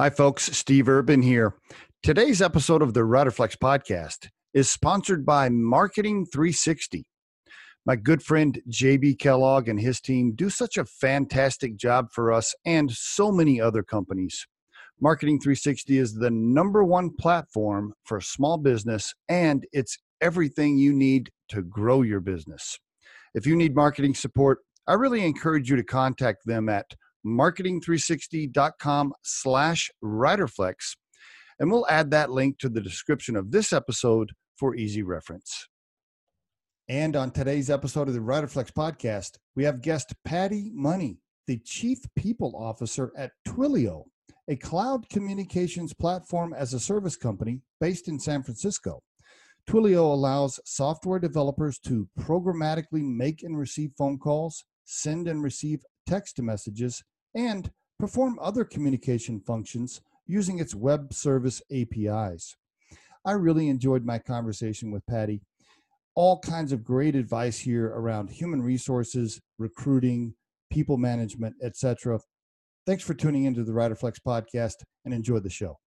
Hi, folks. Steve Urban here. Today's episode of the Riderflex podcast is sponsored by Marketing 360. My good friend JB Kellogg and his team do such a fantastic job for us and so many other companies. Marketing 360 is the number one platform for small business, and it's everything you need to grow your business. If you need marketing support, I really encourage you to contact them at marketing360.com slash riderflex and we'll add that link to the description of this episode for easy reference. And on today's episode of the riderflex podcast we have guest patty money the chief people officer at twilio a cloud communications platform as a service company based in san francisco. Twilio allows software developers to programmatically make and receive phone calls send and receive text messages and perform other communication functions using its web service APIs. I really enjoyed my conversation with Patty. All kinds of great advice here around human resources, recruiting, people management, etc. Thanks for tuning into the Riderflex podcast and enjoy the show.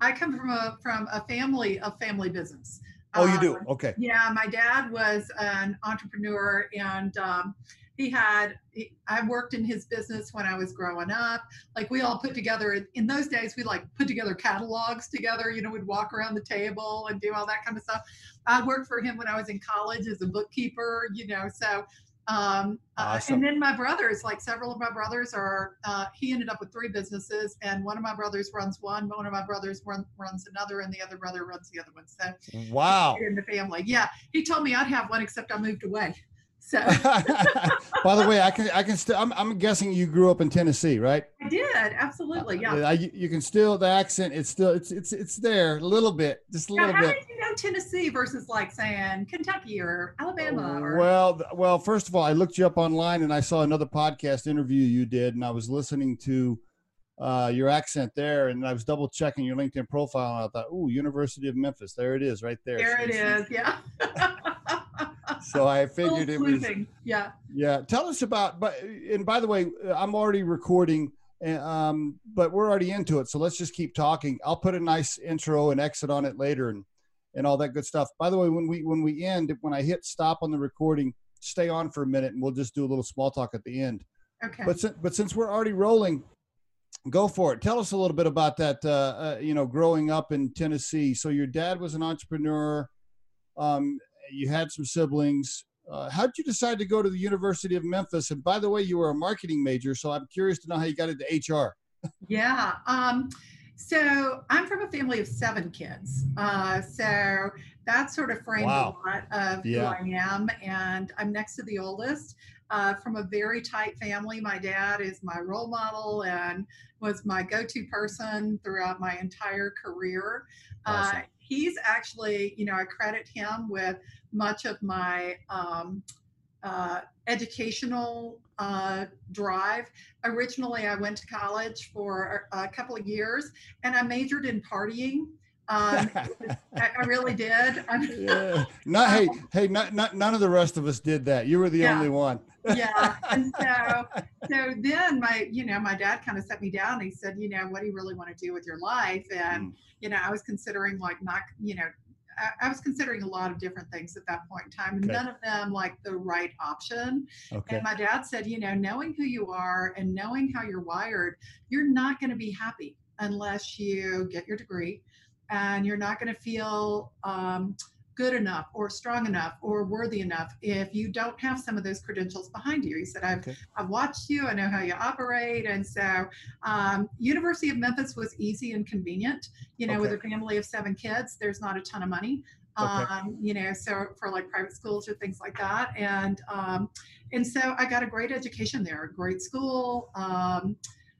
I come from a from a family of family business. Oh, you do? Um, okay. Yeah, my dad was an entrepreneur, and um, he had he, i worked in his business when i was growing up like we all put together in those days we like put together catalogs together you know we'd walk around the table and do all that kind of stuff i worked for him when i was in college as a bookkeeper you know so um, awesome. uh, and then my brothers, like several of my brothers, are uh, he ended up with three businesses, and one of my brothers runs one, one of my brothers run, runs another, and the other brother runs the other one. So wow, in the family, yeah. He told me I'd have one, except I moved away. So, by the way, I can I can still. I'm, I'm guessing you grew up in Tennessee, right? I did, absolutely, yeah. I, you can still the accent. It's still it's it's it's there a little bit, just a little how bit. How did you know Tennessee versus like saying Kentucky or Alabama? Or... Well, well, first of all, I looked you up online and I saw another podcast interview you did, and I was listening to uh, your accent there, and I was double checking your LinkedIn profile, and I thought, "Ooh, University of Memphis, there it is, right there." There so it is, yeah. so I figured it was. Yeah. Yeah. Tell us about, but and by the way, I'm already recording, um, but we're already into it. So let's just keep talking. I'll put a nice intro and exit on it later, and and all that good stuff. By the way, when we when we end, when I hit stop on the recording, stay on for a minute, and we'll just do a little small talk at the end. Okay. But since, but since we're already rolling, go for it. Tell us a little bit about that. Uh, uh, you know, growing up in Tennessee. So your dad was an entrepreneur. Um, you had some siblings. Uh, how did you decide to go to the University of Memphis? And by the way, you were a marketing major, so I'm curious to know how you got into HR. yeah. Um, so I'm from a family of seven kids. Uh, so that sort of framed wow. a lot of yeah. who I am. And I'm next to the oldest. Uh, from a very tight family. My dad is my role model and was my go to person throughout my entire career. Uh, awesome. Uh, he's actually, you know, I credit him with much of my um, uh, educational uh, drive. Originally, I went to college for a, couple of years and I majored in partying. Um, I, I, really did. yeah. Not hey hey not, not none of the rest of us did that. You were the yeah. only one. yeah, and so so then my you know my dad kind of set me down. he said, you know, what do you really want to do with your life? And mm. you know, I was considering like not you know I, was considering a lot of different things at that point in time, and okay. none of them like the right option. Okay. And my dad said, you know, knowing who you are and knowing how you're wired, you're not going to be happy unless you get your degree, and you're not going to feel um, good enough or strong enough or worthy enough if you don't have some of those credentials behind you. He said, I've, okay. I've watched you, I know how you operate. And so um, University of Memphis was easy and convenient. You know, okay. with a family of seven kids, there's not a ton of money. Okay. Um, you know, so for like private schools or things like that. And um, and so I got a great education there, great school, um,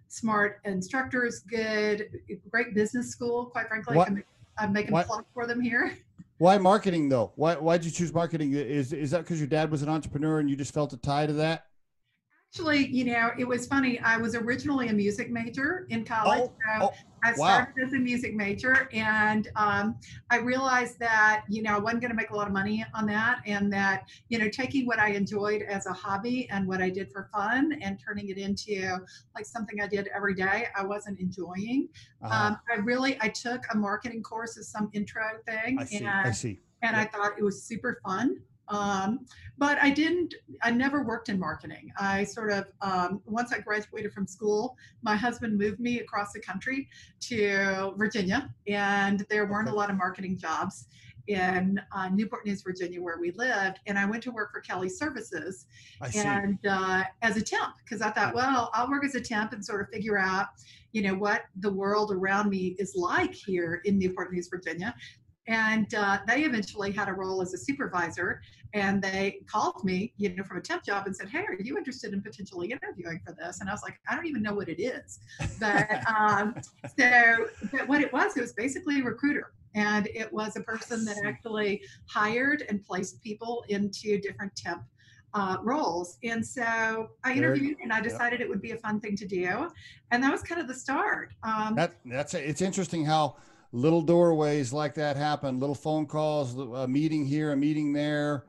smart instructors, good, great business school, quite frankly. What? I'm, I'm making what? a plug for them here. Why marketing though? Why why did you choose marketing? Is is that because your dad was an entrepreneur and you just felt a tie to that? Actually, you know, it was funny. I was originally a music major in college. Oh, so oh, I wow. started as a music major, and um, I realized that you know I wasn't going to make a lot of money on that, and that you know taking what I enjoyed as a hobby and what I did for fun and turning it into like something I did every day, I wasn't enjoying. Uh-huh. Um, I really I took a marketing course as some intro thing, I see. and I see. and I thought it was super fun. Um, but I didn't, I never worked in marketing. I sort of, um, once I graduated from school, my husband moved me across the country to Virginia, and there weren't a lot of marketing jobs in uh, Newport News, Virginia, where we lived. And I went to work for Kelly Services and uh, as a temp because I thought, well, I'll work as a temp and sort of figure out, you know, what the world around me is like here in Newport News, Virginia. And uh, they eventually had a role as a supervisor, and they called me, you know, from a temp job and said, "Hey, are you interested in potentially interviewing for this?" And I was like, "I don't even know what it is." But um, so, but what it was, it was basically a recruiter, and it was a person that actually hired and placed people into different temp uh, roles. And so I interviewed and I Yep. decided it would be a fun thing to do. And that was kind of the start. Um, That that's it's interesting how little doorways like that happen. Little phone calls, a meeting here, a meeting there,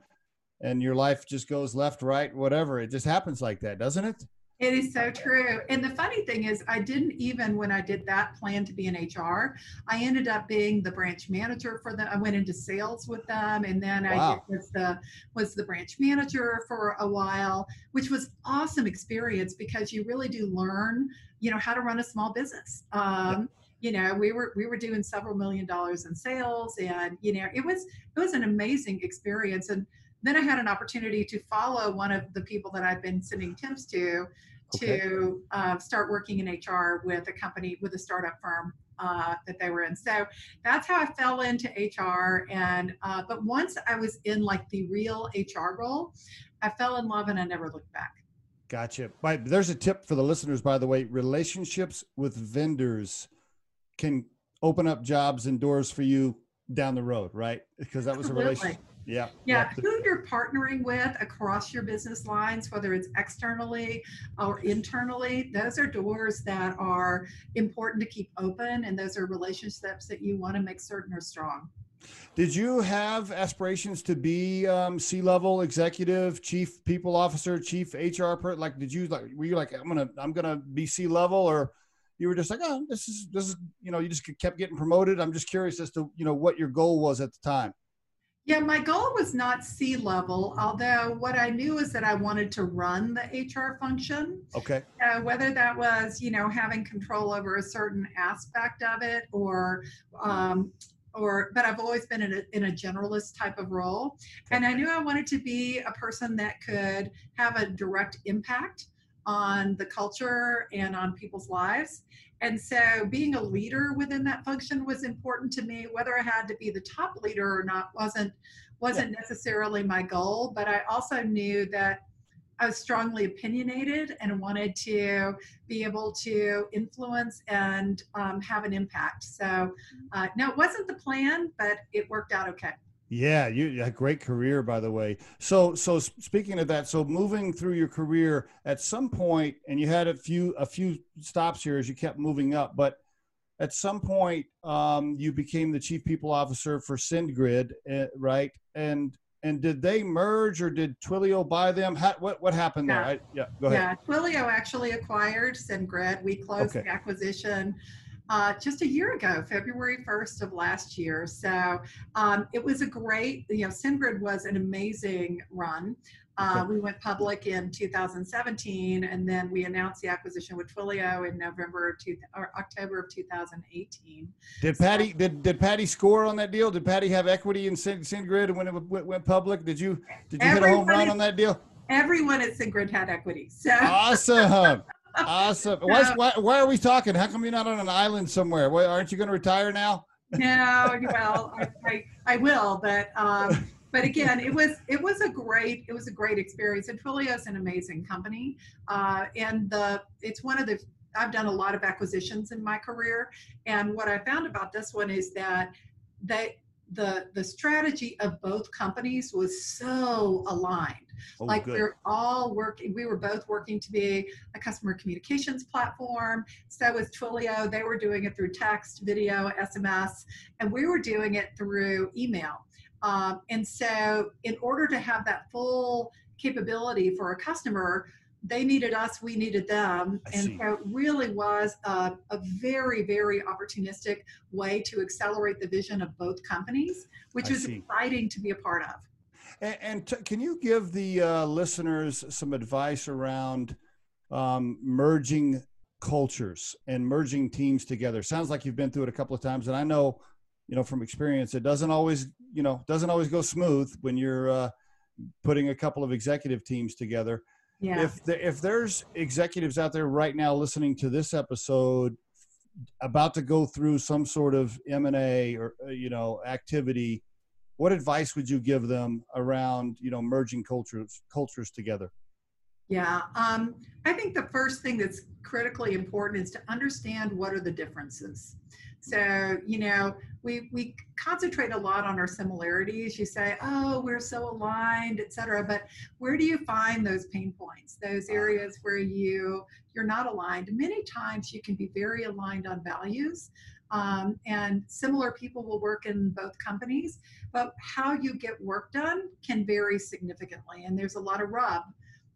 and your life just goes left, right, whatever. It just happens like that, doesn't it? it is so true. And the funny thing is, I didn't even, when I did that, plan to be in HR. I ended up being the branch manager for them. I went into sales with them, and then I Wow. did, was the was the branch manager for a while, which was awesome experience because you really do learn, you know, how to run a small business. Um, you know we were we were doing several million dollars in sales and you know it was it was an amazing experience and then i had an opportunity to follow one of the people that i've been sending temps to Okay. to uh, start working in hr with a company with a startup firm uh, that they were in so that's how i fell into hr and uh, but once i was in like the real hr role i fell in love and i never looked back Gotcha. but there's a tip for the listeners, by the way. Relationships with vendors can open up jobs and doors for you down the road, right? Because that was a relationship. Yeah. Yeah, who you're partnering with across your business lines, whether it's externally or internally, those are doors that are important to keep open, and those are relationships that you want to make certain are strong. Did you have aspirations to be um, C-level executive, chief people officer, chief HR person? Like, did you like? Were you like, I'm gonna, I'm gonna be C-level, or you were just like, oh, this is, this is, you know, you just kept getting promoted. I'm just curious as to, you know, what your goal was at the time. Yeah, my goal was not C level, although what I knew is that I wanted to run the HR function. Okay. uh, whether that was you know having control over a certain aspect of it or um, or but i've always been in a, in a generalist type of role and i knew i wanted to be a person that could have a direct impact on the culture and on people's lives and so being a leader within that function was important to me whether i had to be the top leader or not wasn't wasn't necessarily my goal but i also knew that I was strongly opinionated and wanted to be able to influence and um, have an impact. So, uh, no, it wasn't the plan, but it worked out okay. Yeah, you had a great career, by the way. So, so speaking of that, so moving through your career, at some point, and you had a few a few stops here as you kept moving up, but at some point, um, you became the chief people officer for SendGrid, uh, right? And and did they merge or did Twilio buy them? How, what what happened there? Yeah. I, yeah, go ahead. Yeah, Twilio actually acquired SendGrid. We closed Okay. the acquisition uh, just a year ago, February 1st of last year. So um, it was a great, you know, SendGrid was an amazing run. Uh, We went public in 2017, and then we announced the acquisition with Twilio in November of two, or October of 2018. Did Patty did did Patty score on that deal? Did Patty have equity in Send, SendGrid when it went, went public? Did you did you hit a home run on that deal? Everyone at SendGrid had equity. So Awesome. Awesome. Why, why, why are we talking? How come you're not on an island somewhere? Why, aren't you going to retire now? no, well, I, I, I will, but um, but again, it was it was a great it was a great experience. And Twilio is an amazing company, uh, and the it's one of the I've done a lot of acquisitions in my career, and what I found about this one is that they the the strategy of both companies was so aligned Oh, like good. we're all working we were both working to be a customer communications platform so with twilio they were doing it through text video sms and we were doing it through email um, and so in order to have that full capability for a customer they needed us we needed them I and see. so it really was a, a very very opportunistic way to accelerate the vision of both companies which I was see. exciting to be a part of And, and t- can you give the uh, listeners some advice around um, merging cultures and merging teams together? Sounds like you've been through it a couple of times, and I know, you know, from experience, it doesn't always, you know, doesn't always go smooth when you're uh, putting a couple of executive teams together. yeah If the, if there's executives out there right now listening to this episode, about to go through some sort of M and A or uh, you know activity, what advice would you give them around you know merging cultures cultures together? Yeah, um, I think the first thing that's critically important is to understand what are the differences. So, you know, we, we concentrate a lot on our similarities. You say, oh, we're so aligned, etc. But where do you find those pain points, those areas where you, you're not aligned? Many times you can be very aligned on values. Um, and similar people will work in both companies, but how you get work done can vary significantly. And there's a lot of rub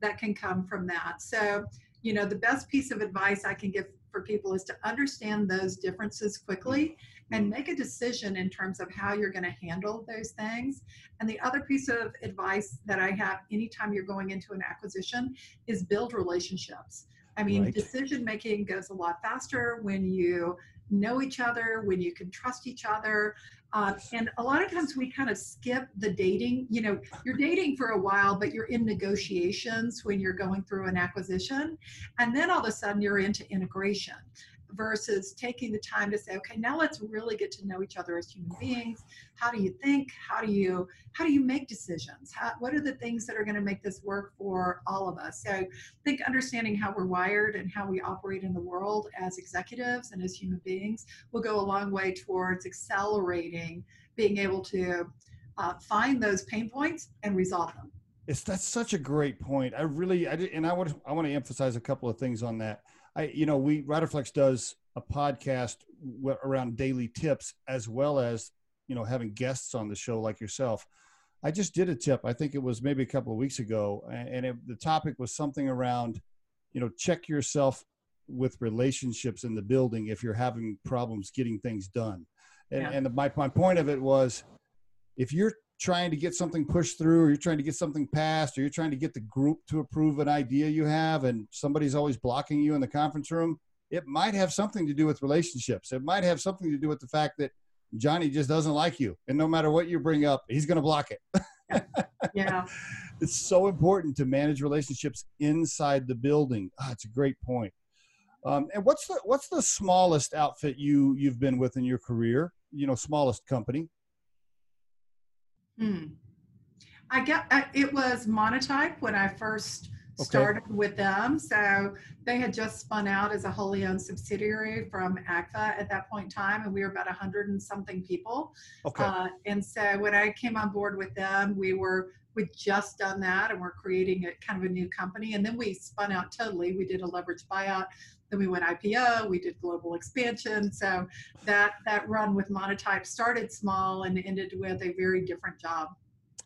that can come from that. So, you know, the best piece of advice I can give for people is to understand those differences quickly and make a decision in terms of how you're going to handle those things. And the other piece of advice that I have anytime you're going into an acquisition is build relationships. I mean, Right. decision making goes a lot faster when you know each other, when you can trust each other. Uh, and a lot of times we kind of skip the dating. You know, you're dating for a while, but you're in negotiations when you're going through an acquisition. And then all of a sudden you're into integration versus taking the time to say, okay, now let's really get to know each other as human beings. How do you think? How do you how do you make decisions? How, what are the things that are going to make this work for all of us? So I think understanding how we're wired and how we operate in the world as executives and as human beings will go a long way towards accelerating being able to uh, find those pain points and resolve them. It's that's such a great point. I really, I did, and I would, I want to emphasize a couple of things on that. I, you know, we Riderflex does a podcast w- around daily tips as well as you know having guests on the show like yourself. I just did a tip. I think it was maybe a couple of weeks ago, and it, the topic was something around, you know, check yourself with relationships in the building if you're having problems getting things done. And, Yeah. and my my point of it was, if you're trying to get something pushed through or you're trying to get something passed or you're trying to get the group to approve an idea you have and somebody's always blocking you in the conference room it might have something to do with relationships. It might have something to do with the fact that johnny just doesn't like you and no matter what you bring up he's going to block it. Yeah. it's so important to manage relationships inside the building. Ah, it's a great point. Um, and what's the what's the smallest outfit you you've been with in your career? You know smallest company Hmm. I uh, it was Monotype when I first Okay. started with them. So they had just spun out as a wholly owned subsidiary from Agfa at that point in time, and we were about a hundred and something people. okay Uh, and so when I came on board with them, we were we'd just done that, and we're creating a kind of a new company. And then we spun out totally. We did a leverage buyout. Then we went IPO. We did global expansion. So that that run with Monotype started small and ended with a very different job.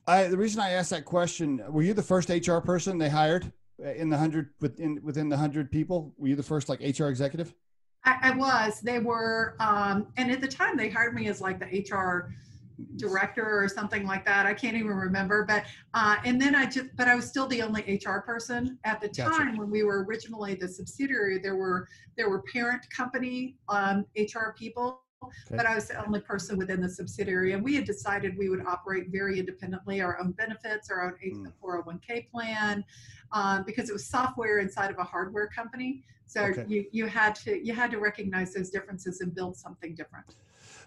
I, the reason I asked that question, were you the first HR person they hired in the hundred within within the hundred people? Were you the first like HR executive? I, I was. They were, um, and at the time they hired me as like the HR director or something like that. I can't even remember. But uh, and then I just, but I was still the only HR person at the Gotcha. time when we were originally the subsidiary. There were there were parent company um, HR people. Okay. But I was the only person within the subsidiary, and we had decided we would operate very independently, our own benefits, our own Mm. 401k plan, um, because it was software inside of a hardware company. So Okay. you you had to you had to recognize those differences and build something different.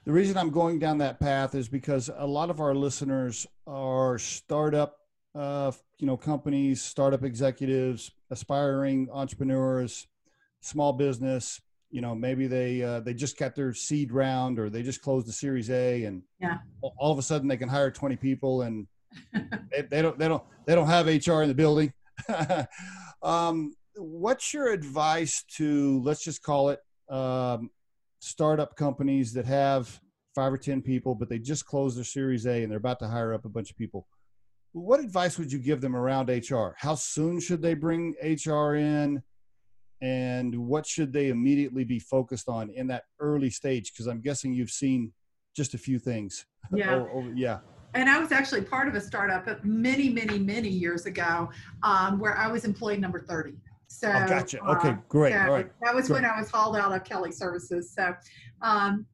The reason I'm going down that path is because a lot of our listeners are startup, uh, you know, companies, startup executives, aspiring entrepreneurs, small business. You know, maybe they uh, they just got their seed round or they just closed the Series A, and Yeah. all of a sudden they can hire 20 people and they, they, don't they don't they don't have hr in the building. Um, what's your advice to let's just call it um, startup companies that have five or ten people but they just closed their series a and they're about to hire up a bunch of people? What advice would you give them around hr how soon should they bring hr in and what should they immediately be focused on in that early stage because i'm guessing you've seen just a few things yeah oh, oh, yeah and I was actually part of a startup many, many, many years ago um, where I was employee number 30. So, oh, gotcha. Okay, uh, great. So All right. That was great. when I was hauled out of Kelly Services. So, um,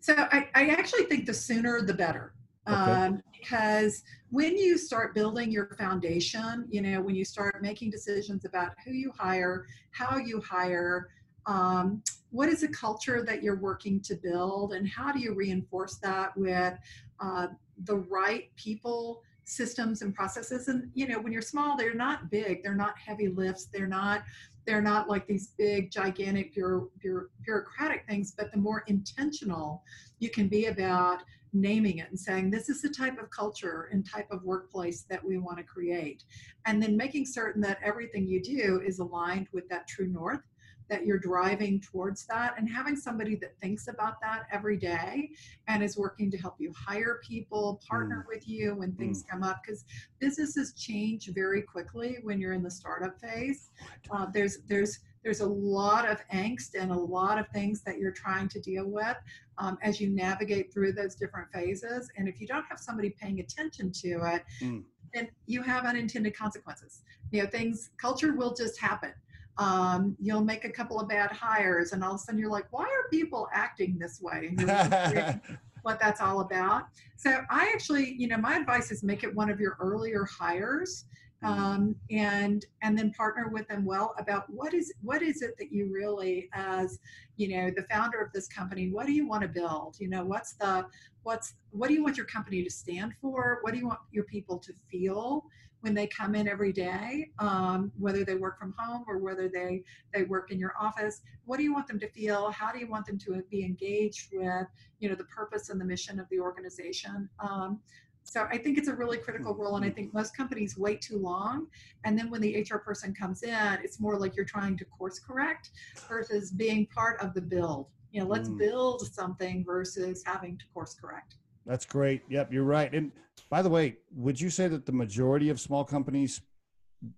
so I, I actually think the sooner the better. Um, because when you start building your foundation, you know, when you start making decisions about who you hire, how you hire, um, what is the culture that you're working to build, and how do you reinforce that with uh, the right people systems and processes? And you know when you're small they're not big they're not heavy lifts they're not they're not like these big gigantic bureau, bureau, bureaucratic things but the more intentional you can be about naming it and saying this is the type of culture and type of workplace that we want to create and then making certain that everything you do is aligned with that true north that you're driving towards that and having somebody that thinks about that every day and is working to help you hire people partner mm. with you when things mm. come up because businesses change very quickly when you're in the startup phase uh, there's there's there's a lot of angst and a lot of things that you're trying to deal with um, as you navigate through those different phases. And if you don't have somebody paying attention to it mm. then you have unintended consequences. You know things culture will just happen. Um, you'll make a couple of bad hires and all of a sudden you're like why are people acting this way? And what that's all about. So i actually you know my advice is make it one of your earlier hires um, and and then partner with them well about what is what is it that you really as you know the founder of this company what do you want to build you know what's the what's what do you want your company to stand for what do you want your people to feel when they come in every day, um, whether they work from home or whether they, they work in your office. What do you want them to feel? How do you want them to be engaged with, you know, the purpose and the mission of the organization? Um, so I think it's a really critical role, and I think most companies wait too long. And then when the HR person comes in, it's more like you're trying to course correct versus being part of the build. You know, let's mm. build something versus having to course correct. That's great. Yep, you're right. And by the way, would you say that the majority of small companies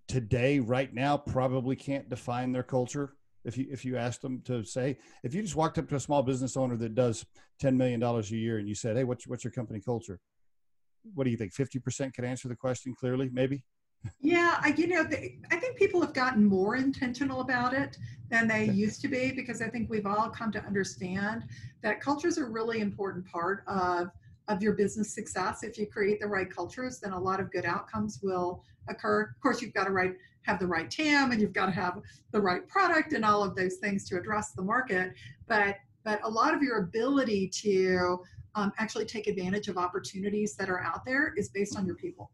today, right now, probably can't define their culture? If you if you asked them to say, if you just walked up to a small business owner that does ten million dollars a year and you said, "Hey, what's what's your company culture?" What do you think? Fifty percent could answer the question clearly, maybe. Yeah, I you know they, I think people have gotten more intentional about it than they used to be because I think we've all come to understand that culture is a really important part of of your business success. If you create the right cultures, then a lot of good outcomes will occur. Of course, you've got to right, have the right TAM and you've got to have the right product and all of those things to address the market. But but a lot of your ability to um, actually take advantage of opportunities that are out there is based on your people.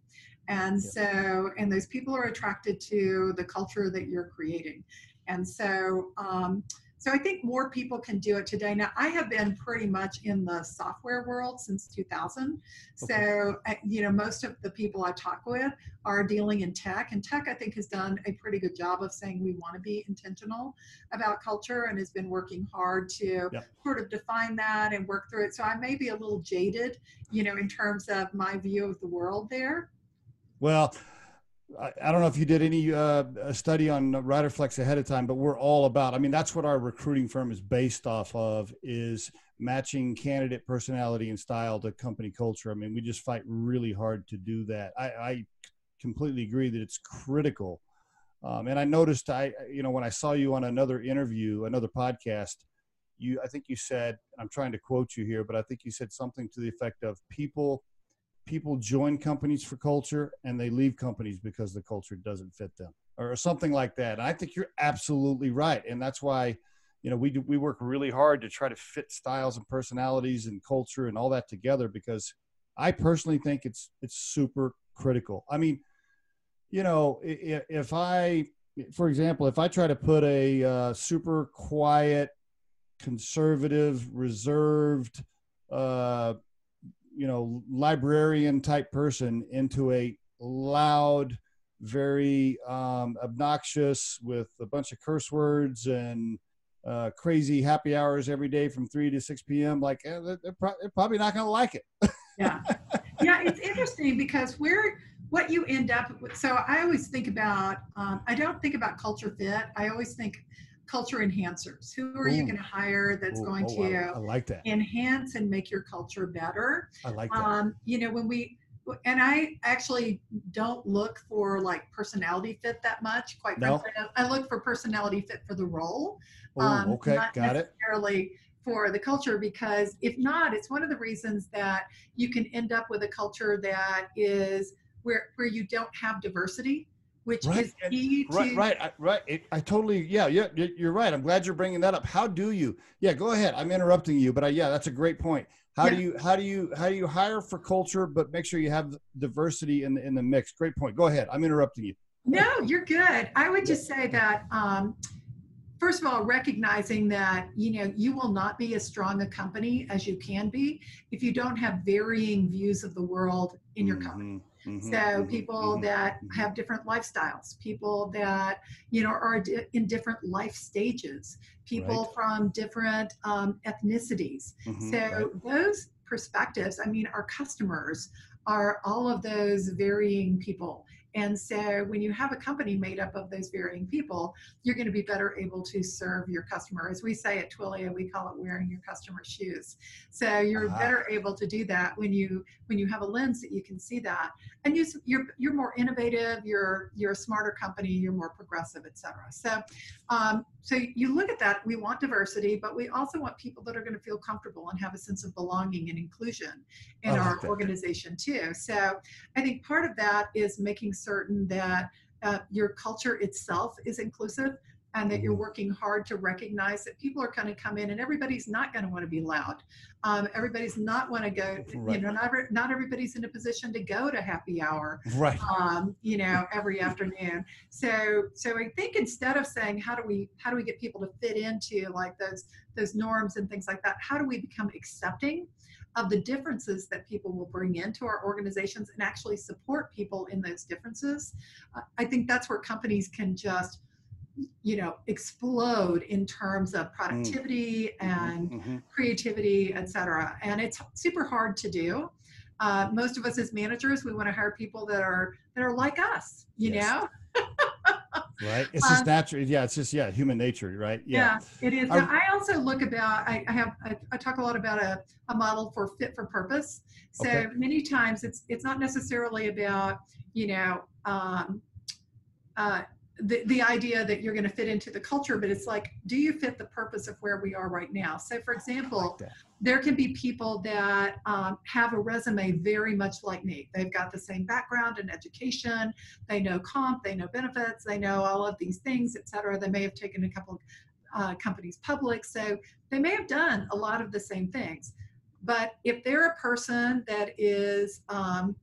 And so, and those people are attracted to the culture that you're creating. And so, um, so I think more people can do it today. Now, I have been pretty much in the software world since 2000. Okay. So, uh, you know, most of the people I talk with are dealing in tech, and tech, I think, has done a pretty good job of saying we want to be intentional about culture and has been working hard to yeah. sort of define that and work through it. So I may be a little jaded, you know, in terms of my view of the world there. Well, I, don't know if you did any uh, study on RiderFlex ahead of time, but we're all about. I mean, that's what our recruiting firm is based off of is matching candidate personality and style to company culture. I mean, we just fight really hard to do that. I, I completely agree that it's critical. Um, and I noticed, I you know, when I saw you on another interview, another podcast, you I think you said, I'm trying to quote you here, but I think you said something to the effect of people people join companies for culture and they leave companies because the culture doesn't fit them or something like that. I think you're absolutely right. And that's why, you know, we do, we work really hard to try to fit styles and personalities and culture and all that together because I personally think it's, it's super critical. I mean, you know, if I, for example, if I try to put a uh, super quiet, conservative, reserved, uh, you know librarian type person into a loud very um, obnoxious with a bunch of curse words and uh, crazy happy hours every day from 3 to 6 p.m like eh, they're, pro- they're probably not going to like it. Yeah. Yeah it's interesting because we're what you end up with so i always think about um, i don't think about culture fit. I always think culture enhancers who are Ooh. you going to hire that's Ooh, going oh, to I, I, like that enhance and make your culture better i like that um, you know when we and I actually don't look for like personality fit that much. Quite no. frankly, I look for personality fit for the role. Ooh, um, okay, got it. Necessarily for the culture, because if not, it's one of the reasons that you can end up with a culture that is where where you don't have diversity which right. is key to right right I, right it, I totally yeah yeah you're right i'm glad you're bringing that up. How do you yeah go ahead i'm interrupting you but I, yeah that's a great point. How yeah. do you how do you how do you hire for culture but make sure you have diversity in the in the mix? Great point go ahead i'm interrupting you. No you're good. I would just say that um, first of all recognizing that you know you will not be as strong a company as you can be if you don't have varying views of the world in your company mm-hmm. So mm-hmm, people mm-hmm, that mm-hmm. have different lifestyles, people that you know are in different life stages, people right. from different um, ethnicities. Mm-hmm, so right. those perspectives, I mean, our customers are all of those varying people. And so when you have a company made up of those varying people, you're going to be better able to serve your customer. As we say at Twilio, we call it wearing your customer's shoes. So you're uh-huh. better able to do that when you when you have a lens that you can see that. And you, you're you're more innovative, you're you're a smarter company, you're more progressive, et cetera. So um, so you look at that, we want diversity, but we also want people that are going to feel comfortable and have a sense of belonging and inclusion in our organization too. So I think part of that is making certain that uh, your culture itself is inclusive and that you're mm-hmm. working hard to recognize that people are going to come in and everybody's not going to want to be loud. Um, everybody's not want to go, right. you know, not, not everybody's in a position to go to happy hour, right. um, you know, every afternoon. So, so I think instead of saying, how do we, how do we get people to fit into like those, those norms and things like that, how do we become accepting of the differences that people will bring into our organizations and actually support people in those differences. Uh, I think that's where companies can just you know explode in terms of productivity mm. and mm-hmm. creativity etc and it's super hard to do uh, most of us as managers we want to hire people that are that are like us you yes. know right it's just um, natural yeah it's just yeah human nature right yeah, yeah it is Our, i also look about i, I have I, I, talk a lot about a, a model for fit for purpose so okay. many times it's it's not necessarily about you know um, uh, the, the idea that you're going to fit into the culture, but it's like, do you fit the purpose of where we are right now? So, for example, like there can be people that um, have a resume very much like me. They've got the same background and education. They know comp, they know benefits, they know all of these things, et cetera. They may have taken a couple of uh, companies public. So, they may have done a lot of the same things. But if they're a person that is, um,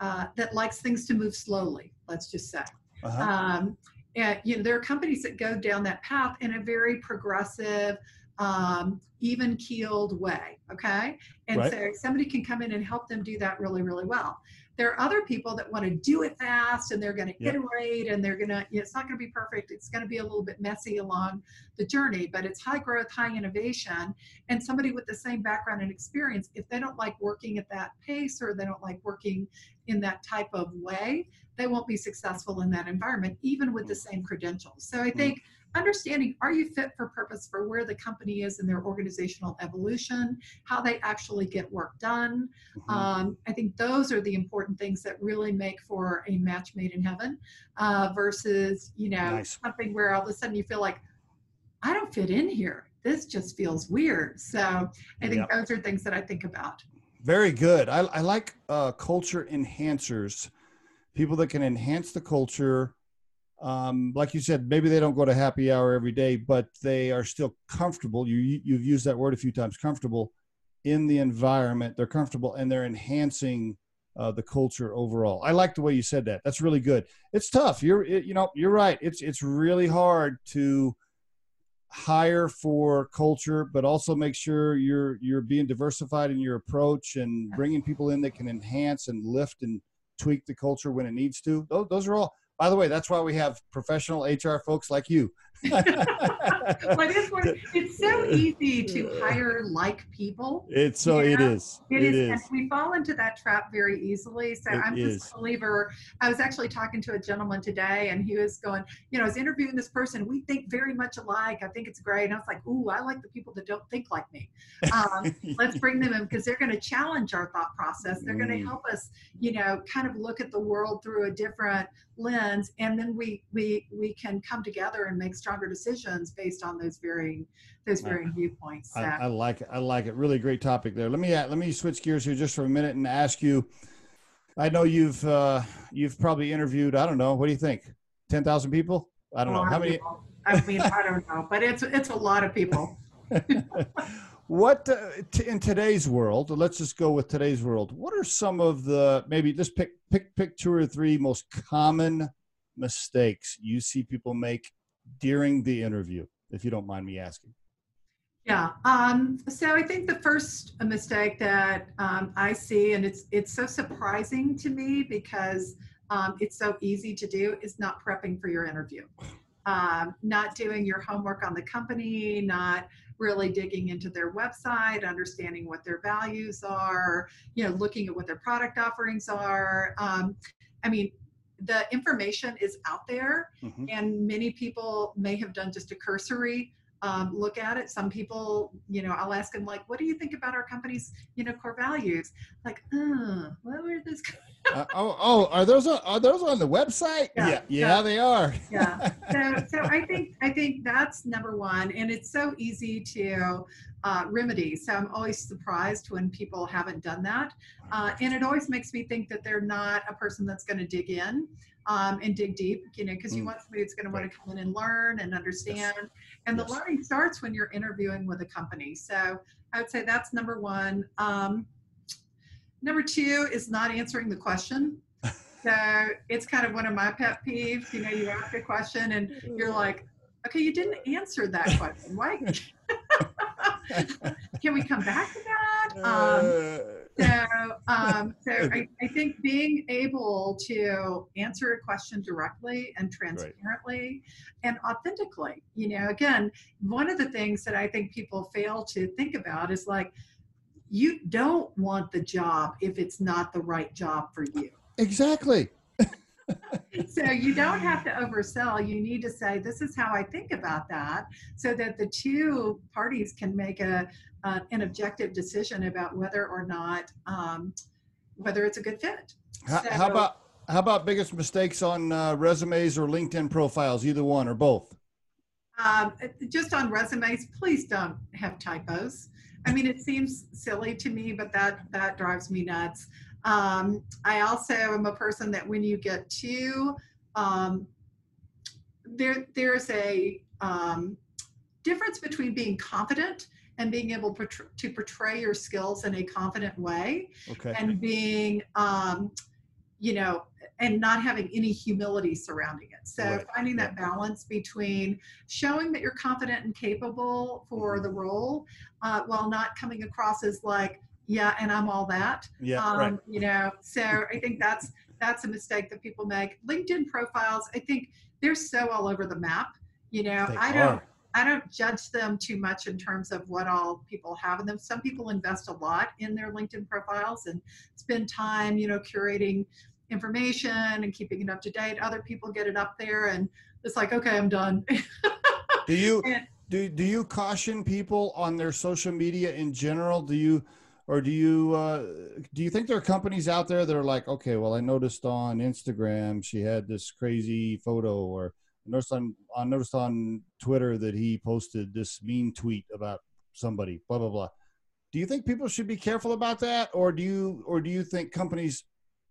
uh, that likes things to move slowly, let's just say, uh-huh. Um, and you know, there are companies that go down that path in a very progressive, um, even keeled way. Okay. And right. so somebody can come in and help them do that really, really well. There are other people that want to do it fast and they're going to yep. iterate and they're going to, you know, it's not going to be perfect. It's going to be a little bit messy along the journey, but it's high growth, high innovation. And somebody with the same background and experience, if they don't like working at that pace or they don't like working in that type of way, they won't be successful in that environment, even with the mm. same credentials. So I mm. think understanding are you fit for purpose for where the company is in their organizational evolution, how they actually get work done. Mm-hmm. Um, I think those are the important things that really make for a match made in heaven uh, versus, you know, nice. something where all of a sudden you feel like, I don't fit in here. This just feels weird. So I think yep. those are things that I think about. Very good. I, I like uh, culture enhancers people that can enhance the culture. Um, like you said, maybe they don't go to happy hour every day, but they are still comfortable. You you've used that word a few times. Comfortable in the environment. They're comfortable and they're enhancing uh, the culture overall. I like the way you said that. That's really good. It's tough. You're it, you know you're right. It's it's really hard to hire for culture, but also make sure you're you're being diversified in your approach and bringing people in that can enhance and lift and tweak the culture when it needs to. Those, those are all. By the way, that's why we have professional HR folks like you it's so easy to hire like people. It's so it is. It, it is. is. And we fall into that trap very easily. So it I'm is. just a believer. I was actually talking to a gentleman today and he was going, you know, I was interviewing this person. We think very much alike. I think it's great. And I was like, ooh, I like the people that don't think like me. Um, let's bring them in because they're going to challenge our thought process. They're going to mm. help us, you know, kind of look at the world through a different lens. And then we we we can come together and make stronger decisions based on those varying those varying viewpoints. I, I, like it. I like it. Really great topic there. Let me uh, let me switch gears here just for a minute and ask you. I know you've uh, you've probably interviewed. I don't know. What do you think? Ten thousand people? I don't know how many. People. I mean, I don't know, but it's it's a lot of people. what uh, t- in today's world? Let's just go with today's world. What are some of the maybe just pick pick pick two or three most common mistakes you see people make during the interview, if you don't mind me asking? Yeah. Um, so I think the first mistake that um, I see, and it's it's so surprising to me because um, it's so easy to do, is not prepping for your interview, um, not doing your homework on the company, not really digging into their website, understanding what their values are, you know, looking at what their product offerings are. Um, I mean, the information is out there mm-hmm. and many people may have done just a cursory um, look at it. Some people you know i'll ask them like what do you think about our company's you know core values? Like uh, what were this uh, oh, oh are those on, are those on the website? Yeah yeah, yeah. they are. Yeah. So so i think i think that's number one and it's so easy to uh, remedy. So I'm always surprised when people haven't done that. Uh, and it always makes me think that they're not a person that's going to dig in um, and dig deep, you know, because you mm. want somebody that's going to want to come in and learn and understand. Yes. And the learning starts when you're interviewing with a company. So I would say that's number one. Um, number two is not answering the question. So it's kind of one of my pet peeves. You know, you ask a question and you're like, okay, you didn't answer that question. Why? Can we come back to that? Um, so, um, so I, I, think being able to answer a question directly and transparently right. and authentically, you know, again, one of the things that I think people fail to think about is like, you don't want the job if it's not the right job for you. Exactly. So you don't have to oversell. You need to say, this is how I think about that, so that the two parties can make a, uh, an objective decision about whether or not um, whether it's a good fit. How, so, how, about how about biggest mistakes on uh, resumes or LinkedIn profiles, either one or both? Um, just on resumes, please don't have typos. I mean, it seems silly to me, but that that drives me nuts. Um, I also am a person that when you get to um, there, there's a um, difference between being confident and being able to portray your skills in a confident way okay. and being um, you know and not having any humility surrounding it so right. finding that balance between showing that you're confident and capable for mm-hmm. the role uh, while not coming across as like yeah and i'm all that. Yeah um, right. you know so i think that's that's a mistake that people make. Linkedin profiles i think they're so all over the map you know they i don't i don't judge them too much in terms of what all people have in them. Some people invest a lot in their linkedin profiles and spend time you know curating information and keeping it up to date. Other people get it up there and it's like okay i'm done. Do you and, do, do you caution people on their social media in general? Do you or do you uh, do you think there are companies out there that are like, okay, well, I noticed on Instagram she had this crazy photo, or I noticed on I noticed on Twitter that he posted this mean tweet about somebody, blah blah blah. Do you think people should be careful about that, or do you or do you think companies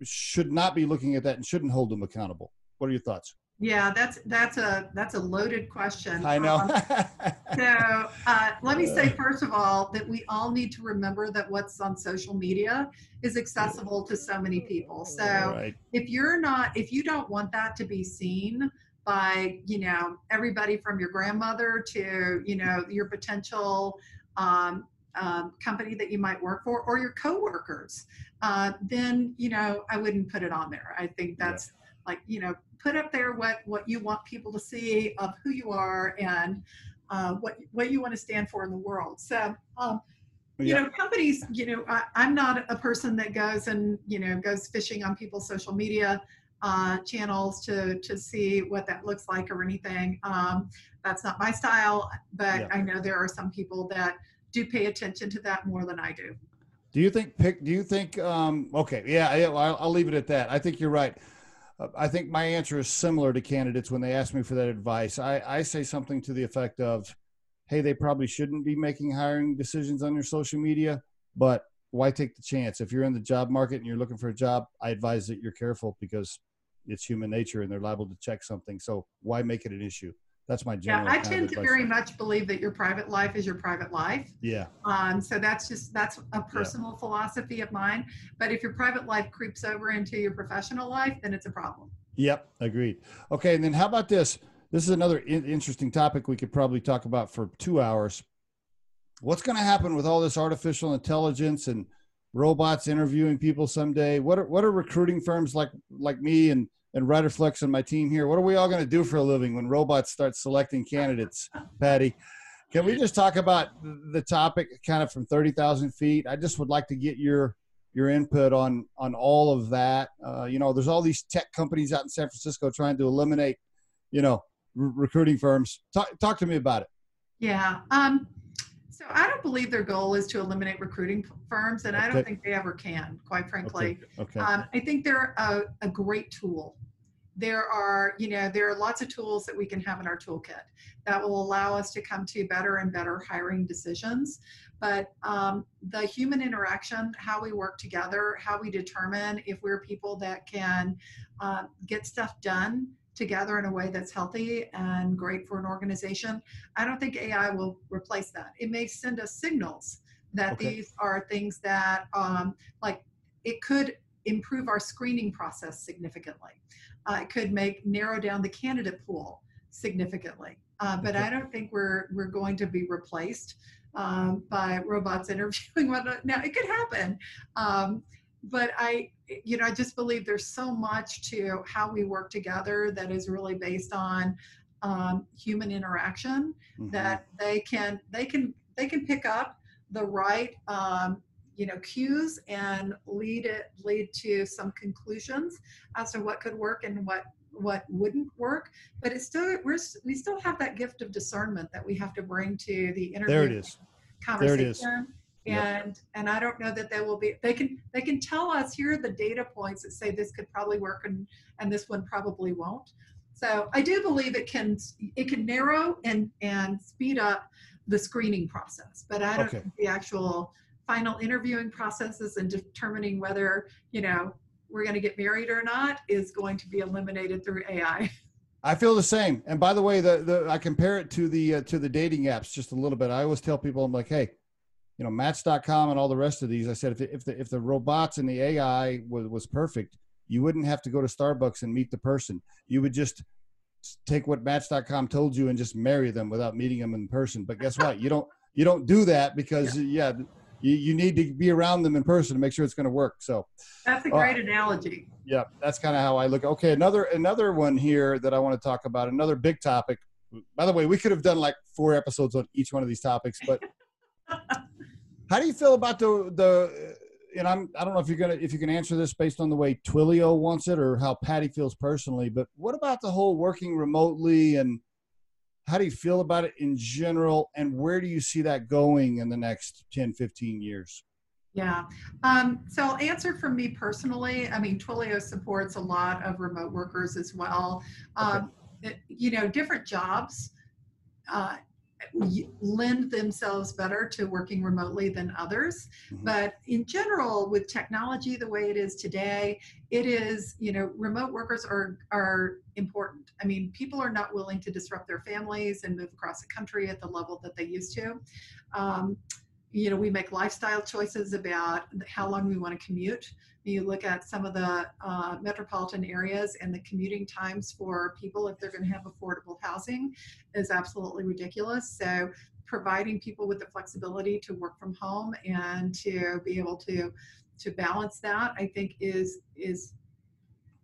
should not be looking at that and shouldn't hold them accountable? What are your thoughts? Yeah, that's that's a that's a loaded question. I know. Um, so uh, let me say first of all that we all need to remember that what's on social media is accessible to so many people. So right. if you're not, if you don't want that to be seen by you know everybody from your grandmother to you know your potential um, um, company that you might work for or your coworkers, uh, then you know I wouldn't put it on there. I think that's yeah. Like you know put up there what what you want people to see of who you are and uh, what what you want to stand for in the world. So. Um, you know companies you know I, i'm not a person that goes and you know goes fishing on people's social media uh, channels to to see what that looks like or anything um, that's not my style but yeah. i know there are some people that do pay attention to that more than i do do you think pick do you think um, okay yeah, yeah I'll, I'll leave it at that i think you're right I think my answer is similar to candidates when they ask me for that advice. I, I say something to the effect of, hey, they probably shouldn't be making hiring decisions on your social media, but why take the chance? If you're in the job market and you're looking for a job, I advise that you're careful because it's human nature and they're liable to check something. So why make it an issue? That's my general. Yeah, I tend to very much believe that your private life is your private life. Yeah. Um, so that's just that's a personal yeah. philosophy of mine. But if your private life creeps over into your professional life, then it's a problem. Yep, agreed. Okay, and then how about this? This is another in- interesting topic we could probably talk about for two hours. What's going to happen with all this artificial intelligence and robots interviewing people someday? What are what are recruiting firms like like me and and Riderflex and my team here. What are we all going to do for a living when robots start selecting candidates, Patty? Can we just talk about the topic kind of from 30,000 feet? I just would like to get your your input on on all of that. Uh, you know, there's all these tech companies out in San Francisco trying to eliminate, you know, r- recruiting firms. Talk talk to me about it. Yeah. Um, so I don't believe their goal is to eliminate recruiting firms, and okay. I don't think they ever can, quite frankly. Okay. okay. Um, I think they're a, a great tool there are you know there are lots of tools that we can have in our toolkit that will allow us to come to better and better hiring decisions. But um, the human interaction how we work together how we determine if we're people that can uh, get stuff done together in a way that's healthy and great for an organization i don't think ai will replace that. It may send us signals that okay. these are things that um, like it could improve our screening process significantly uh, could make narrow down the candidate pool significantly. Uh, but. I don't think we're we're going to be replaced um, by robots interviewing. Now it could happen, um, but I you know I just believe there's so much to how we work together that is really based on um, human interaction mm-hmm. that they can they can they can pick up the right um, you know cues and lead it lead to some conclusions as to what could work and what what wouldn't work but it's still we're we still have that gift of discernment that we have to bring to the interview there it is conversation there it is. and yep. and i don't know that they will be they can they can tell us here are the data points that say this could probably work and and this one probably won't so i do believe it can it can narrow and and speed up the screening process but i don't okay. think the actual final interviewing processes and determining whether you know we're going to get married or not is going to be eliminated through AI. I feel the same. And by the way, the, the I compare it to the uh, to the dating apps just a little bit. I always tell people, I'm like, hey, you know, Match.com and all the rest of these. I said, if the, if the if the robots and the AI was was perfect, you wouldn't have to go to Starbucks and meet the person. You would just take what Match.com told you and just marry them without meeting them in person. But guess what? You don't you don't do that because yeah, yeah you, you need to be around them in person to make sure it's going to work. So that's a great uh, analogy. Yeah, that's kind of how I look. Okay, another another one here that I want to talk about. Another big topic. By the way, we could have done like four episodes on each one of these topics, but how do you feel about the the? And I'm I don't know if you're gonna if you can answer this based on the way Twilio wants it or how Patty feels personally, but what about the whole working remotely and how do you feel about it in general and where do you see that going in the next 10 15 years? Yeah um, so i'll answer from me personally. I mean twilio supports a lot of remote workers as well. Um, okay. it, you know different jobs uh, lend themselves better to working remotely than others. Mm-hmm. but in general with technology the way it is today it is you know remote workers are are important. I mean people are not willing to disrupt their families and move across the country at the level that they used to. Um, you know we make lifestyle choices about how long we want to commute You look at some of the uh, metropolitan areas and the commuting times for people if they're going to have affordable housing is absolutely ridiculous. So providing people with the flexibility to work from home and to be able to to balance that, I think is is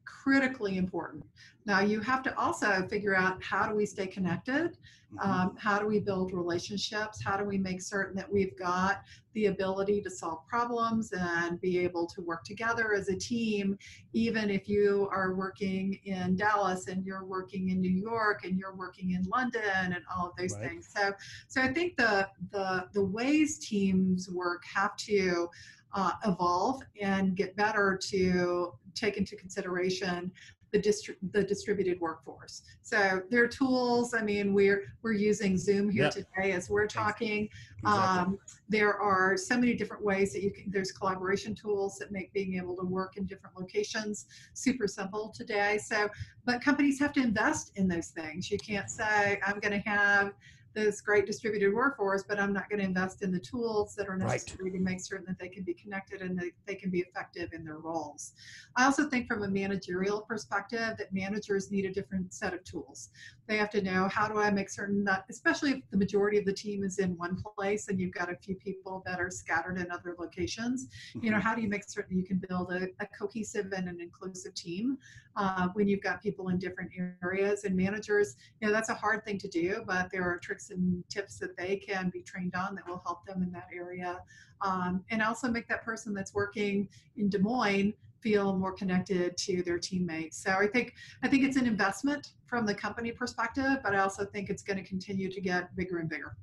critically important. Now you have to also figure out how do we stay connected? Mm-hmm. Um, how do we build relationships? How do we make certain that we've got the ability to solve problems and be able to work together as a team, even if you are working in Dallas and you're working in New York and you're working in London and all of those Right. things. So, so I think the the the ways teams work have to uh, evolve and get better to take into consideration the distri- the distributed workforce. So there are tools. I mean, we're we're using Zoom here Yeah. today as we're talking. Exactly. Um, there are so many different ways that you can. There's collaboration tools that make being able to work in different locations super simple today. So, but companies have to invest in those things. You can't say I'm going to have this great distributed workforce, but I'm not going to invest in the tools that are Right. necessary to make certain that they can be connected and that they can be effective in their roles. I also think from a managerial perspective that managers need a different set of tools. They have to know how do I make certain that, especially if the majority of the team is in one place and you've got a few people that are scattered in other locations, you know, how do you make certain you can build a, a cohesive and an inclusive team uh, when you've got people in different areas and managers, you know, that's a hard thing to do, but there are tricks and tips that they can be trained on that will help them in that area. Um, and also make that person that's working in Des Moines feel more connected to their teammates. So I think I think it's an investment from the company perspective, but I also think it's going to continue to get bigger and bigger.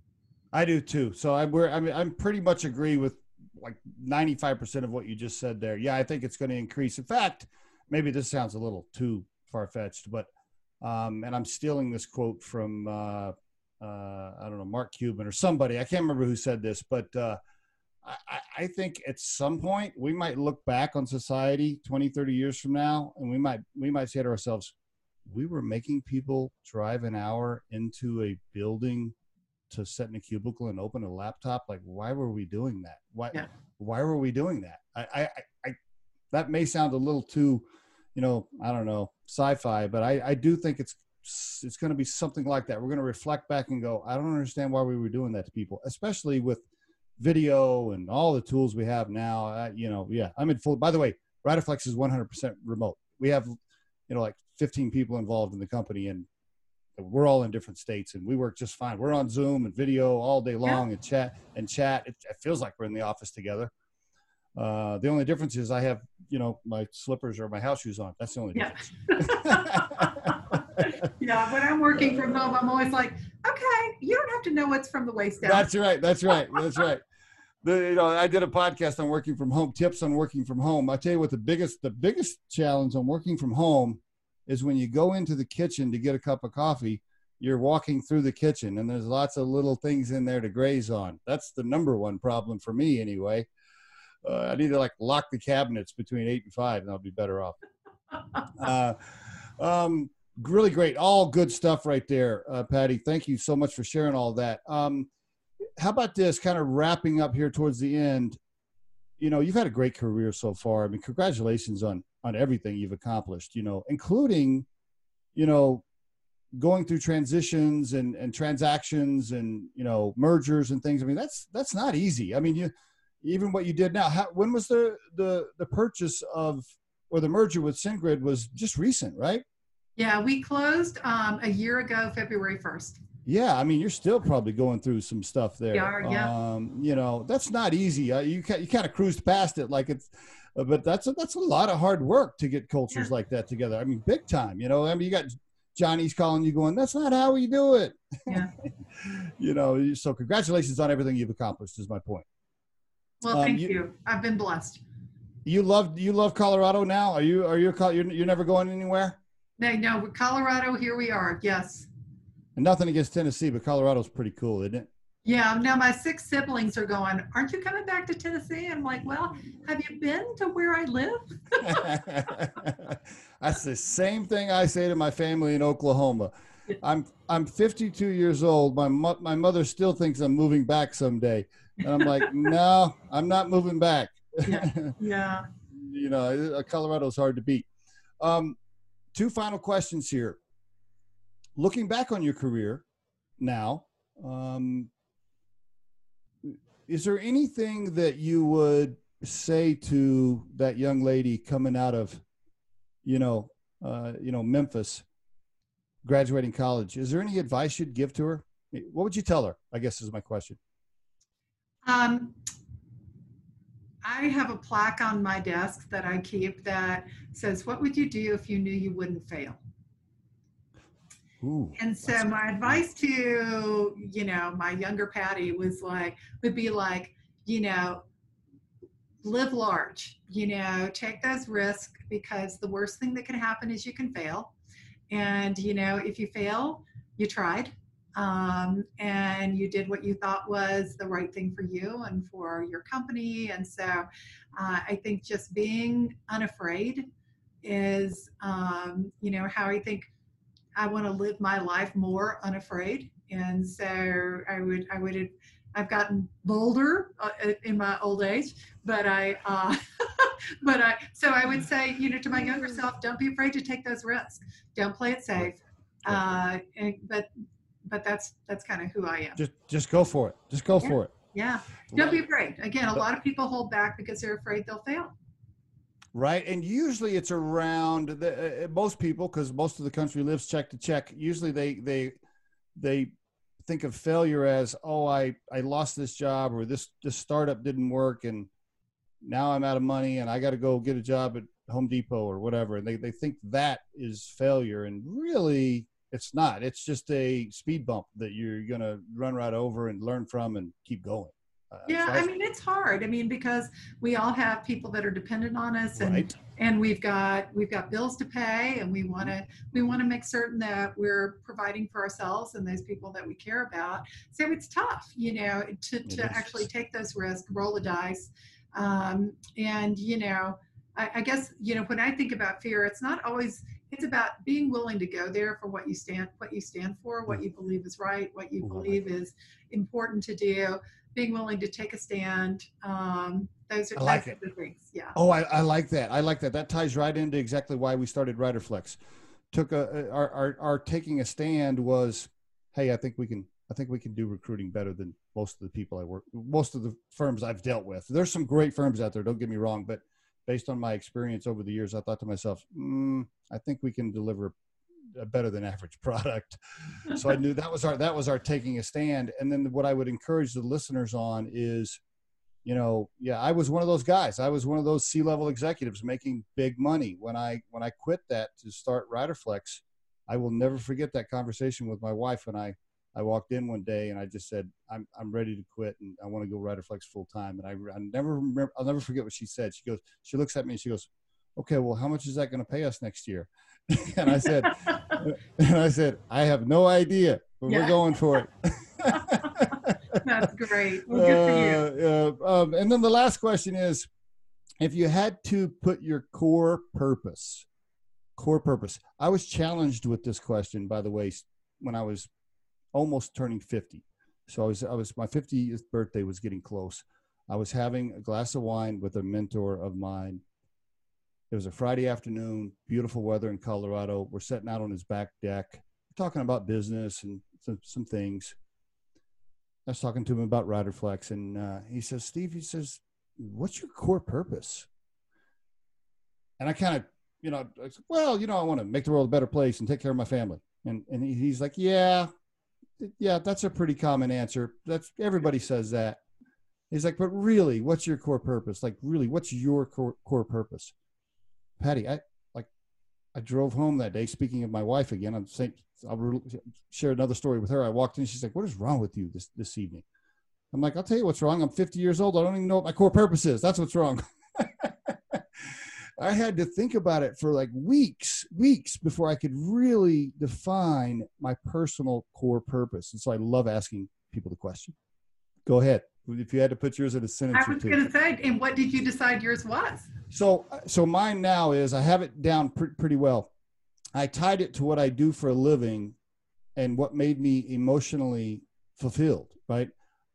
I do too. So I we're I mean I'm pretty much agree with like 95% of what you just said there. Yeah, I think it's going to increase. In fact, maybe this sounds a little too far fetched, but um, and I'm stealing this quote from uh, uh, I don't know Mark Cuban or somebody. I can't remember who said this, but uh, I, I- think at some point we might look back on society 20, 30 years from now, and we might we might say to ourselves, we were making people drive an hour into a building to sit in a cubicle and open a laptop. Like why were we doing that? Why Yeah. why were we doing that? I, I i I that may sound a little too you know i don't know sci-fi but i i do think it's it's going to be something like that. We're going to reflect back and go i don't understand why we were doing that to people especially with video and all the tools we have now uh, you know yeah i'm in full by the way Riderflex is 100% remote we have you know like 15 people involved in the company and we're all in different states and we work just fine. We're on Zoom and video all day long and chat and chat. It, it feels like we're in the office together. Uh, the only difference is I have, you know, my slippers or my house shoes on. That's the only Yeah. difference. yeah, when I'm working from home, I'm always like, okay, you don't have to know what's from the waist down. That's right. That's right. That's right. The, you know, I did a podcast on working from home, tips on working from home. I tell you what, the biggest, the biggest challenge on working from home is when you go into the kitchen to get a cup of coffee, you're walking through the kitchen and there's lots of little things in there to graze on. That's the number one problem for me anyway. Uh, I need to like lock the cabinets between eight and five and I'll be better off. Uh, um, really great. All good stuff right there, uh, Patty. Thank you so much for sharing all that. Um, how about this kind of wrapping up here towards the end? You know, you've had a great career so far. I mean, congratulations on on everything you've accomplished. You know, including, you know, going through transitions and and transactions and you know mergers and things. I mean, that's that's not easy. I mean, you even what you did now. How, when was the the the purchase of or the merger with SendGrid was just recent, right? Yeah, we closed um, a year ago, February 1st. Yeah, I mean, you're still probably going through some stuff there. We are, yeah. Um, you know, that's not easy. Uh, you you kind of cruised past it like it's, uh, but that's a, that's a lot of hard work to get cultures Yeah. like that together. I mean, big time. You know, I mean, you got Johnny's calling you, going, "That's not how we do it." Yeah. you know, so congratulations on everything you've accomplished. Is my point. Well, Um, thank you- you. I've been blessed. You love you love Colorado now. Are you are you you're, you're never going anywhere? No, no, Colorado, here we are. Yes. And nothing against Tennessee, but Colorado's pretty cool, isn't it? Yeah, now my six siblings are going, Aren't you coming back to Tennessee? I'm like, Well, have you been to where I live? That's the same thing I say to my family in Oklahoma. I'm I'm 52 years old. My mo- my mother still thinks I'm moving back someday, and I'm like, no, I'm not moving back. Yeah. you know, Colorado's hard to beat. Um, two final questions here. Looking back on your career now, um, is there anything that you would say to that young lady coming out of, you know, uh, you know, Memphis, graduating college? Is there any advice you'd give to her? What would you tell her? I guess is my question. Um, I have a plaque on my desk that I keep that says, What would you do if you knew you wouldn't fail? Ooh, and so my advice to, you know, my younger Patty was like, would be like, you know, live large, you know, take those risks because the worst thing that can happen is you can fail. And, you know, if you fail, you tried um, and you did what you thought was the right thing for you and for your company. And so uh, I think just being unafraid is, um, you know, how I think I want to live my life more unafraid. And so I would, I would, I've gotten bolder uh, in my old age, but I, uh, but I, so I would say, you know, to my younger self, don't be afraid to take those risks. Don't play it safe. Uh, and, but but that's that's kind of who I am. Just just go for it. Just go yeah. for it. Yeah. Don't be afraid. Again, a lot of people hold back because they're afraid they'll fail. Right, and usually it's around the, uh, most people because most of the country lives check to check. Usually they they they think of failure as oh I I lost this job or this this startup didn't work and now I'm out of money and I got to go get a job at Home Depot or whatever. And they they think that is failure, and really it's not. It's just a speed bump that you're to run right over and learn from and keep going. Uh, yeah, so I, I, mean it's hard. I mean because we all have people that are dependent on us, and right. and we've got we've got bills to pay, and we want to we want to make certain that we're providing for ourselves and those people that we care about. So it's tough, you know, to to actually take those risks, roll the dice, um, and you know. I, I guess you know when I think about fear, it's not always it's about being willing to go there for what you stand what you stand for what you believe is right what you believe is important to do being willing to take a stand um, those are like the things yeah. Oh I, I like that i like that that ties right into exactly why we started riderflex. Took a our, our our taking a stand was hey i think we can i think we can do recruiting better than most of the people i work most of the firms i've dealt with. There's some great firms out there don't get me wrong but based on my experience over the years, I thought to myself, mm, I think we can deliver a better than average product. so I knew that was our that was our taking a stand. And then what I would encourage the listeners on is, you know, yeah, I was one of those guys. I was one of those C level executives making big money when I when I quit that to start Riderflex. I will never forget that conversation with my wife when I I walked in one day and I just said, I'm, I'm ready to quit and I want to go Riderflex full time. And I, I never remember, I'll never forget what she said. She goes, she looks at me and she goes, okay, well, how much is that going to pay us next year? and I said, and I said, I have no idea, but yeah. we're going for it. That's great. Well, good for you. Uh, um, and then the last question is, if you had to put your core purpose, core purpose, I was challenged with this question, by the way, when I was almost turning 50. So I was, I was, my 50th birthday was getting close. I was having a glass of wine with a mentor of mine. It was a Friday afternoon, beautiful weather in Colorado. We're sitting out on his back deck, talking about business and some, some things. I was talking to him about Riderflex, and uh, he says, Steve, he says, what's your core purpose? And I kind of, you know, said, well, you know, I want to make the world a better place and take care of my family. And, and he's like, yeah, yeah, that's a pretty common answer. That's everybody says that. He's like, but really, what's your core purpose? Like, really, what's your core, core purpose? Patty, I like, I drove home that day. Speaking of my wife again, I'm saying I'll share another story with her. I walked in, she's like, "What is wrong with you this this evening?" I'm like, "I'll tell you what's wrong. I'm 50 years old. I don't even know what my core purpose is. That's what's wrong." I had to think about it for like weeks, weeks before I could really define my personal core purpose. And so I love asking people the question. Go ahead. If you had to put yours in a sentence, I was going to say, and what did you decide yours was? So, so mine now is I have it down pr- pretty well. I tied it to what I do for a living and what made me emotionally fulfilled. Right.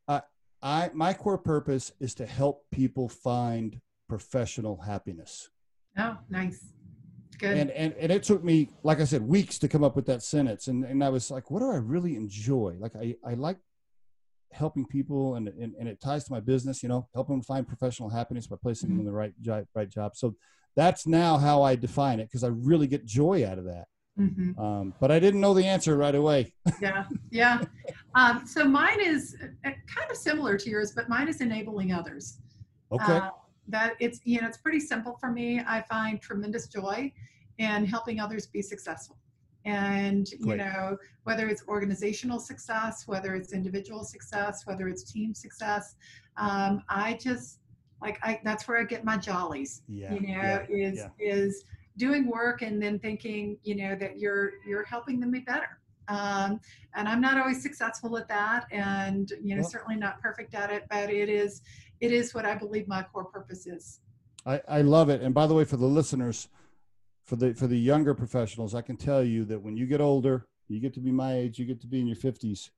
I, I, my core purpose is to help people find professional happiness Oh, nice. Good. And, and and it took me, like I said, weeks to come up with that sentence. And and I was like, what do I really enjoy? Like I, I like helping people and, and, and it ties to my business, you know, helping them find professional happiness by placing mm-hmm. them in the right job, right job. So that's now how I define it because I really get joy out of that. Mm-hmm. Um, but I didn't know the answer right away. yeah, yeah. Um, so mine is uh, kind of similar to yours, but mine is enabling others. Okay. Uh, that it's you know it's pretty simple for me. I find tremendous joy in helping others be successful and you Great. know whether it's organizational success whether it's individual success whether it's team success um, i just like i that's where i get my jollies yeah, you know yeah, is yeah. is doing work and then thinking you know that you're you're helping them be better um, and i'm not always successful at that and you know well, certainly not perfect at it but it is it is what i believe my core purpose is i i love it and by the way for the listeners for the for the younger professionals, I can tell you that when you get older, you get to be my age, you get to be in your fifties.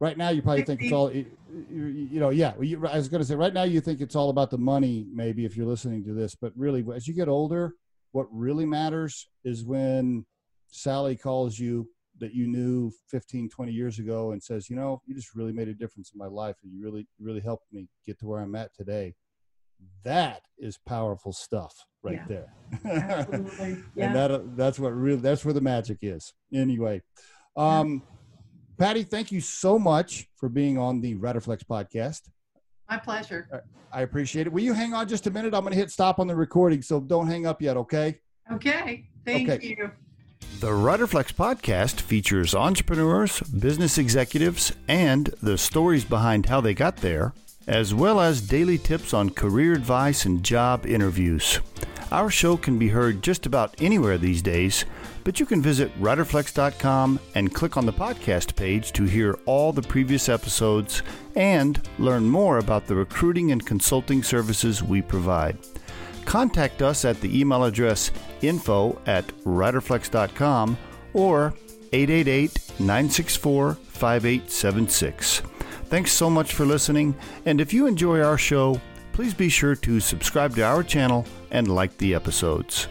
Right now, you probably think it's all, you, you know, yeah. You, I was going to say, right now, you think it's all about the money, maybe if you're listening to this, but really, as you get older, what really matters is when Sally calls you that you knew 15, 20 years ago and says, you know, you just really made a difference in my life and you really, really helped me get to where I'm at today. That is powerful stuff right yeah. there. Absolutely. Yeah. and that that's what really that's where the magic is. Anyway, um, yeah. Patty, thank you so much for being on the Riderflex podcast. My pleasure. I appreciate it. Will you hang on just a minute? I'm going to hit stop on the recording, so don't hang up yet, okay? Okay. Thank okay. you. The Riderflex podcast features entrepreneurs, business executives, and the stories behind how they got there, as well as daily tips on career advice and job interviews. Our show can be heard just about anywhere these days, but you can visit riderflex.com and click on the podcast page to hear all the previous episodes and learn more about the recruiting and consulting services we provide. Contact us at the email address info at riderflex.com or 888 964 5876. Thanks so much for listening, and if you enjoy our show, please be sure to subscribe to our channel and like the episodes.